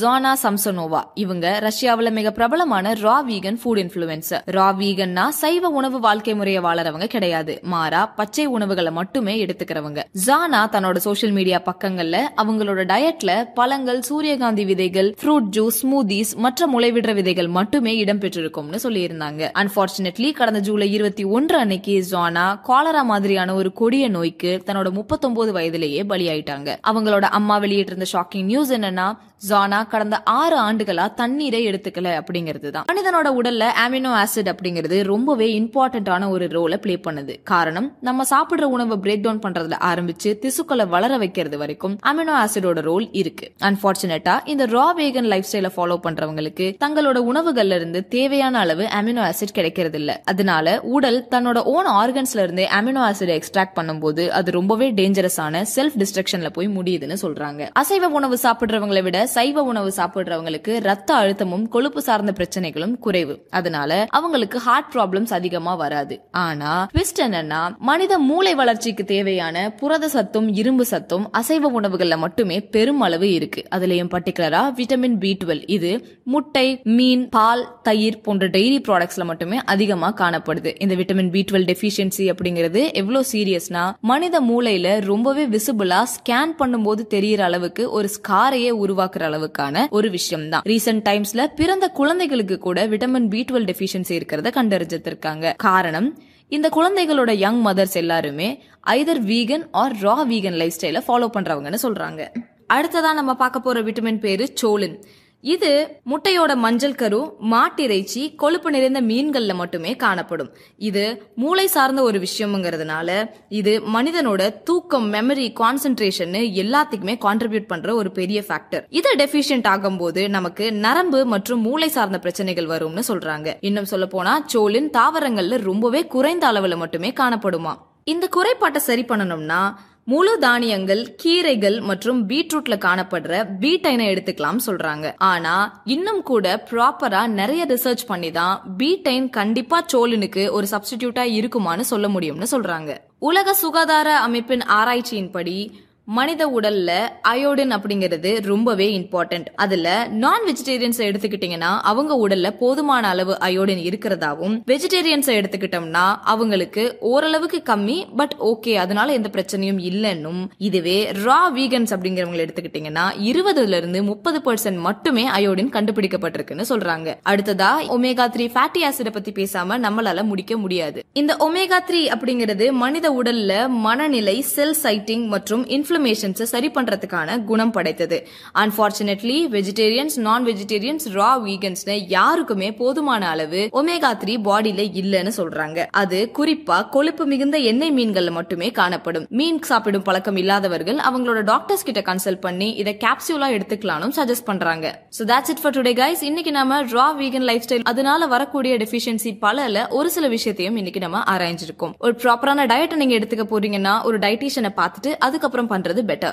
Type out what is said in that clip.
ஜானா சம்சனோவா. இவங்க ரஷ்யாவில் மிக பிரபலமான raw vegan food influencer raw வீகன்னா சைவ உணவு வாழ்க்கை முறையை வாழறவங்க கிடையாது. மாறா பச்சை உணவுகளை மட்டுமே எடுத்துக்கிறவங்க. ஜானா தன்னோட சோஷியல் மீடியா பக்கங்கள்ல அவங்களோட டயட்ல பழங்கள் சூரியகாந்தி விதைகள் ஃப்ரூட் ஜூஸ் ஸ்மூதிஸ் மற்ற முளைவிடுற விதைகள் மட்டுமே இடம்பெற்றிருக்கும்னு சொல்லியிருந்தாங்க. அன்பார்ச்சுனேட்லி கடந்த ஜூலை இருபத்தி ஒன்று அன்னைக்கு ஜானா காலரா மாதிரியான ஒரு கொடிய நோய்க்கு தன்னோட முப்பத்தொன்பது வயதிலேயே பலியாயிட்டாங்க. அவங்களோட அம்மா வெளியிட்டிருந்த ஷாக்கிங் நியூஸ் என்னன்னா ஜானா கடந்த ஆறு ஆண்டுகளா தண்ணீரை எடுத்துக்கல அப்படிங்கிறது தான் மனிதனோட உடல்ல அமினோ ஆசிட் அப்படிங்கிறது ரொம்பவே இம்பார்ட்டன்டான ஒரு ரோலை ப்ளே பண்ணுது. காரணம் நம்ம சாப்பிடுற உணவை பிரேக் டவுன் பண்றதுல ஆரம்பிச்சு திசுக்களை வளர வைக்கிறது வரைக்கும் அமினோ ஆசிடோட ரோல் இருக்கு. அன்பார்ச்சுனேட்டா இந்த ரா வேகன் லைஃப் ஸ்டைல ஃபாலோ பண்றவங்களுக்கு தங்களோட உணவுகள்ல இருந்து தேவையான அளவு அமினோ ஆசிட் கிடைக்கிறது இல்ல அதனால உடல் தன்னோட ஓன் ஆர்கன்ஸ்ல இருந்து அமினோ ஆசிட் எக்ஸ்ட்ராக்ட் பண்ணும்போது அது ரொம்பவே டேஞ்சரஸான செல்ஃப் டிஸ்ட்ரக்ஷன்ல போய் முடியுதுன்னு சொல்றாங்க. அசைவ உணவு சாப்பிடுறவங்களை விட சைவ உணவு சாப்பிடுறவங்களுக்கு ரத்த அழுத்தமும் கொழுப்பு சார்ந்த பிரச்சனைகளும் குறைவு. அதனால அவங்களுக்கு ஹார்ட் ப்ராப்ளம்ஸ் அதிகமா வராது. ஆனா ட்விஸ்ட் என்னன்னா மனித மூளை வளர்ச்சிக்கு தேவையான புரத சத்தும் இரும்பு சத்தும் அசைவ உணவுகள்ல மட்டுமே பெருமளவு இருக்கு. அதுலயும் பர்டிகுலரா விட்டமின் பி டுவெல் இது முட்டை மீன் பால் தயிர் போன்ற டெய்ரி ப்ராடக்ட்ஸ்ல மட்டுமே அதிகமா காணப்படுது. இந்த விட்டமின் பி டுவெல் டெஃபிஷியன்சி அப்படிங்கிறது எவ்வளவு சீரியஸ்னா மனித மூளையில ரொம்பவே விசிபிளா ஸ்கேன் பண்ணும்போது தெரியற அளவுக்கு ஒரு ஸ்காரையே உருவாக்குற அளவுக்கான ஒரு விஷயம் தான் ரீசெண்ட் டைம்ஸ்ல பிறந்த குழந்தைகளுக்கு கூட விட்டமின் பி டுவெல் டெஃபிஷியன்சி இருக்கிறத கண்டறிஞ்சிருக்காங்க காரணம் இந்த குழந்தைகளோட யங் மதர்ஸ் எல்லாருமே either vegan or raw vegan life ஸ்டைல ஃபாலோ பண்றவங்கன்னு சொல்றாங்க. அடுத்ததா நம்ம பார்க்க போற விட்டமின் பேரு சோலின். இது முட்டையோட மஞ்சள் கரு மாட்டிறைச்சி கொழுப்பு நிறைந்த மீன்கள்ல மட்டுமே காணப்படும். இது மூளை சார்ந்த ஒரு விஷயம்ங்கிறதுனால இது மனிதனோட தூக்கம் மெமரி கான்சென்ட்ரேஷன் எல்லாத்துக்குமே கான்ட்ரிபியூட் பண்ற ஒரு பெரிய ஃபேக்டர் இது டெபிஷியன்ட் ஆகும்போது நமக்கு நரம்பு மற்றும் மூளை சார்ந்த பிரச்சனைகள் வரும்னு சொல்றாங்க. இன்னும் சொல்ல போனா சோலின் தாவரங்கள்ல ரொம்பவே குறைந்த அளவுல மட்டுமே காணப்படுமா? இந்த குறைபாட்டை சரி பண்ணணும்னா முழு தானியங்கள் கீரைகள் மற்றும் பீட்ரூட்ல காணப்படுற பீட்டைனை எடுத்துக்கலாம் சொல்றாங்க. ஆனா இன்னும் கூட ப்ராப்பரா நிறைய ரிசர்ச் பண்ணி தான் பீட்டைன் கண்டிப்பா சோலினுக்கு ஒரு சப்ஸ்டிடியூட்டா இருக்குமான்னு சொல்ல முடியும்னு சொல்றாங்க. உலக சுகாதார அமைப்பின் ஆராய்ச்சியின்படி மனித உடல்ல அயோடின் அப்படிங்கிறது ரொம்பவே இம்பார்ட்டன்ட் அதுல நான் வெஜிடேரியன்ஸ் எடுத்துக்கிட்டீங்கன்னா அவங்க உடல்ல போதுமான அளவு அயோடின் இருக்கிறதாவும் வெஜிடேரியன்ஸ் எடுத்துக்கிட்டோம்னா அவங்களுக்கு ஓரளவுக்கு கம்மி பட் ஓகே அதனால எந்த பிரச்சனையும் இல்லைன்னும். இதுவே ரா வீகன்ஸ் அப்படிங்கிறவங்க எடுத்துக்கிட்டீங்கன்னா இருபதுல இருந்து முப்பது பர்சன்ட் மட்டுமே அயோடின் கண்டுபிடிக்கப்பட்டிருக்குன்னு சொல்றாங்க. அடுத்ததா ஒமேகா த்ரீ ஃபேட்டி ஆசிட பத்தி பேசாம நம்மளால முடிக்க முடியாது. இந்த ஒமேகா த்ரீ அப்படிங்கிறது மனித உடல்ல மனநிலை செல் சைட்டிங் மற்றும் இன்ஃப்ளமேஷன்ஸை சரி பண்றதுக்கான குணம் படைத்தது. அன்பார்ச்சுனேட்லி வெஜிடேரியன்ஸ் நான் வெஜிடேரியன்ஸ் ரா வீகன்ஸ்னு யாருக்குமே போதுமான அளவு ஒமேகா த்ரீ பாடியில இல்லைன்னு சொல்றாங்க. அது குறிப்பா கொழுப்பு மிகுந்த எண்ணெய் மீன்கள்ல மட்டுமே காணப்படும். மீன் சாப்பிடும் பழக்கம் இல்லாதவர்கள் அவங்களோட டாக்டர்ஸ் கிட்ட கன்சல்ட் பண்ணி இதை கேப்சியூலா எடுத்துக்கலாம்னு சஜஸ்ட் பண்றாங்க. So that's it for today guys இன்னைக்கு நம்ம ரா வீகன் லைஃப் ஸ்டைல் அதனால வரக்கூடிய டெஃபிஷியன்சி பலல ஒரு சில விஷயத்தையும் இன்னைக்கு நம்ம ஆராய்ஞ்சிருக்கோம் ஒரு ப்ராப்பரான டயட்டை நீங்க எடுத்துக்க போறீங்கன்னா ஒரு டயட்டிஷியனை பார்த்துட்டு அதுக்கப்புறம் பண்றது பெட்டர்